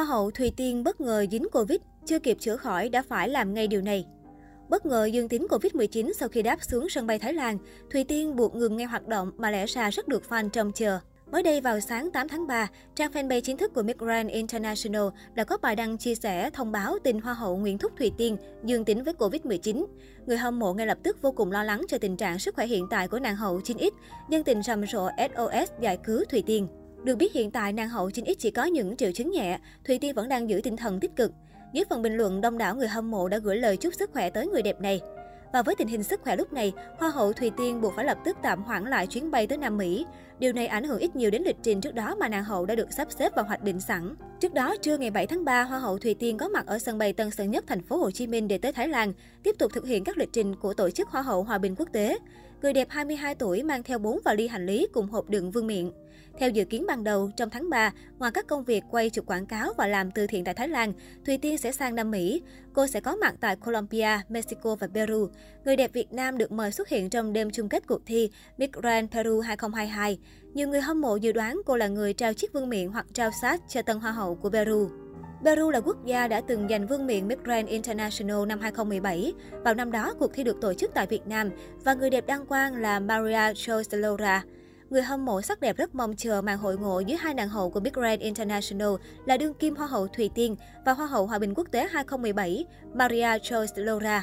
Hoa hậu Thùy Tiên bất ngờ dính Covid, chưa kịp chữa khỏi đã phải làm ngay điều này. Bất ngờ dương tính Covid-19 sau khi đáp xuống sân bay Thái Lan, Thùy Tiên buộc ngừng ngay hoạt động mà lẽ ra rất được fan trông chờ. Mới đây vào sáng 8 tháng 3, trang fanpage chính thức của Migrant International đã có bài đăng chia sẻ thông báo tin Hoa hậu Nguyễn Thúc Thùy Tiên dương tính với Covid-19. Người hâm mộ ngay lập tức vô cùng lo lắng cho tình trạng sức khỏe hiện tại của nàng hậu 9X, nhân tình rầm rộ SOS giải cứu Thùy Tiên. Được biết hiện tại nàng hậu 9X chỉ có những triệu chứng nhẹ, Thùy Tiên vẫn đang giữ tinh thần tích cực. Dưới phần bình luận, đông đảo người hâm mộ đã gửi lời chúc sức khỏe tới người đẹp này. Và với tình hình sức khỏe lúc này, Hoa hậu Thùy Tiên buộc phải lập tức tạm hoãn lại chuyến bay tới Nam Mỹ. Điều này ảnh hưởng ít nhiều đến lịch trình trước đó mà nàng hậu đã được sắp xếp và hoạch định sẵn. Trước đó, trưa ngày 7 tháng 3, Hoa hậu Thùy Tiên có mặt ở sân bay Tân Sơn Nhất, thành phố Hồ Chí Minh để tới Thái Lan, tiếp tục thực hiện các lịch trình của tổ chức Hoa hậu Hòa bình quốc tế. Người đẹp 22 tuổi mang theo 4 vali hành lý cùng hộp đựng vương miện. Theo dự kiến ban đầu, trong tháng 3, ngoài các công việc quay chụp quảng cáo và làm từ thiện tại Thái Lan, Thùy Tiên sẽ sang Nam Mỹ. Cô sẽ có mặt tại Colombia, Mexico và Peru. Người đẹp Việt Nam được mời xuất hiện trong đêm chung kết cuộc thi Miss Grand Peru 2022. Nhiều người hâm mộ dự đoán cô là người trao chiếc vương miện hoặc trao sát cho tân hoa hậu của Peru. Peru là quốc gia đã từng giành vương miện Miss Grand International năm 2017. Vào năm đó, cuộc thi được tổ chức tại Việt Nam và người đẹp đăng quang là Maria Jose Laura. Người hâm mộ sắc đẹp rất mong chờ màn hội ngộ giữa hai nàng hậu của Big Grand International là đương kim Hoa hậu Thùy Tiên và Hoa hậu Hòa bình quốc tế 2017 Maria Jose Laura.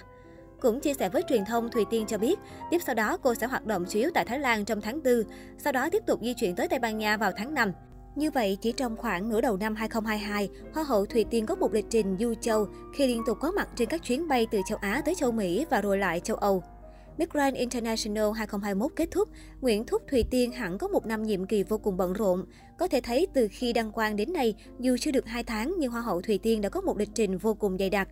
Cũng chia sẻ với truyền thông, Thùy Tiên cho biết, tiếp sau đó cô sẽ hoạt động chủ yếu tại Thái Lan trong tháng 4, sau đó tiếp tục di chuyển tới Tây Ban Nha vào tháng 5. Như vậy, chỉ trong khoảng nửa đầu năm 2022, Hoa hậu Thùy Tiên có một lịch trình du châu khi liên tục có mặt trên các chuyến bay từ châu Á tới châu Mỹ và rồi lại châu Âu. Miss Grand International 2021 kết thúc, Nguyễn Thúc Thùy Tiên hẳn có một năm nhiệm kỳ vô cùng bận rộn. Có thể thấy từ khi đăng quang đến nay, dù chưa được 2 tháng nhưng Hoa hậu Thùy Tiên đã có một lịch trình vô cùng dày đặc.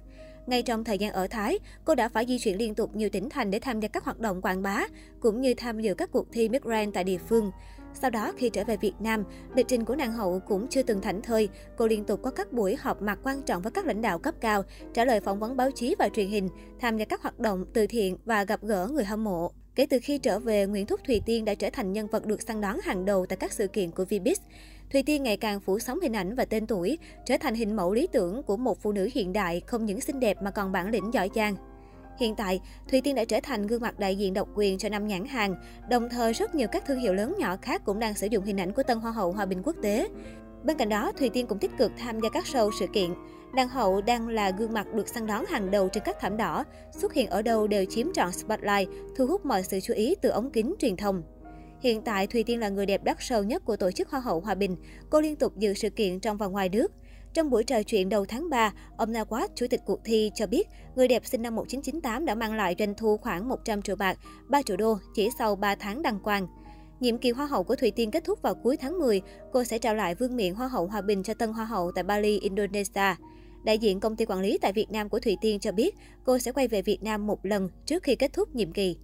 Ngay trong thời gian ở Thái, cô đã phải di chuyển liên tục nhiều tỉnh thành để tham gia các hoạt động quảng bá, cũng như tham dự các cuộc thi Miss Grand tại địa phương. Sau đó, khi trở về Việt Nam, lịch trình của nàng hậu cũng chưa từng thảnh thơi. Cô liên tục có các buổi họp mặt quan trọng với các lãnh đạo cấp cao, trả lời phỏng vấn báo chí và truyền hình, tham gia các hoạt động từ thiện và gặp gỡ người hâm mộ. Kể từ khi trở về, Nguyễn Thúc Thùy Tiên đã trở thành nhân vật được săn đón hàng đầu tại các sự kiện của Vbiz. Thùy Tiên ngày càng phủ sóng hình ảnh và tên tuổi, trở thành hình mẫu lý tưởng của một phụ nữ hiện đại không những xinh đẹp mà còn bản lĩnh giỏi giang. Hiện tại, Thùy Tiên đã trở thành gương mặt đại diện độc quyền cho năm nhãn hàng, đồng thời rất nhiều các thương hiệu lớn nhỏ khác cũng đang sử dụng hình ảnh của Tân Hoa hậu Hòa bình quốc tế. Bên cạnh đó, Thùy Tiên cũng tích cực tham gia các show sự kiện. Đàn hậu đang là gương mặt được săn đón hàng đầu trên các thảm đỏ, xuất hiện ở đâu đều chiếm trọn spotlight, thu hút mọi sự chú ý từ ống kính truyền thông. Hiện tại, Thùy Tiên là người đẹp đắt sâu nhất của tổ chức Hoa hậu Hòa bình. Cô liên tục dự sự kiện trong và ngoài nước. Trong buổi trò chuyện đầu tháng 3, ông Nawaz, chủ tịch cuộc thi, cho biết người đẹp sinh năm 1998 đã mang lại doanh thu khoảng 100 triệu bạc, 3 triệu đô chỉ sau 3 tháng đăng quang. Nhiệm kỳ Hoa hậu của Thùy Tiên kết thúc vào cuối tháng 10, cô sẽ trao lại vương miện Hoa hậu Hòa bình cho tân Hoa hậu tại Bali, Indonesia. Đại diện công ty quản lý tại Việt Nam của Thùy Tiên cho biết cô sẽ quay về Việt Nam một lần trước khi kết thúc nhiệm kỳ.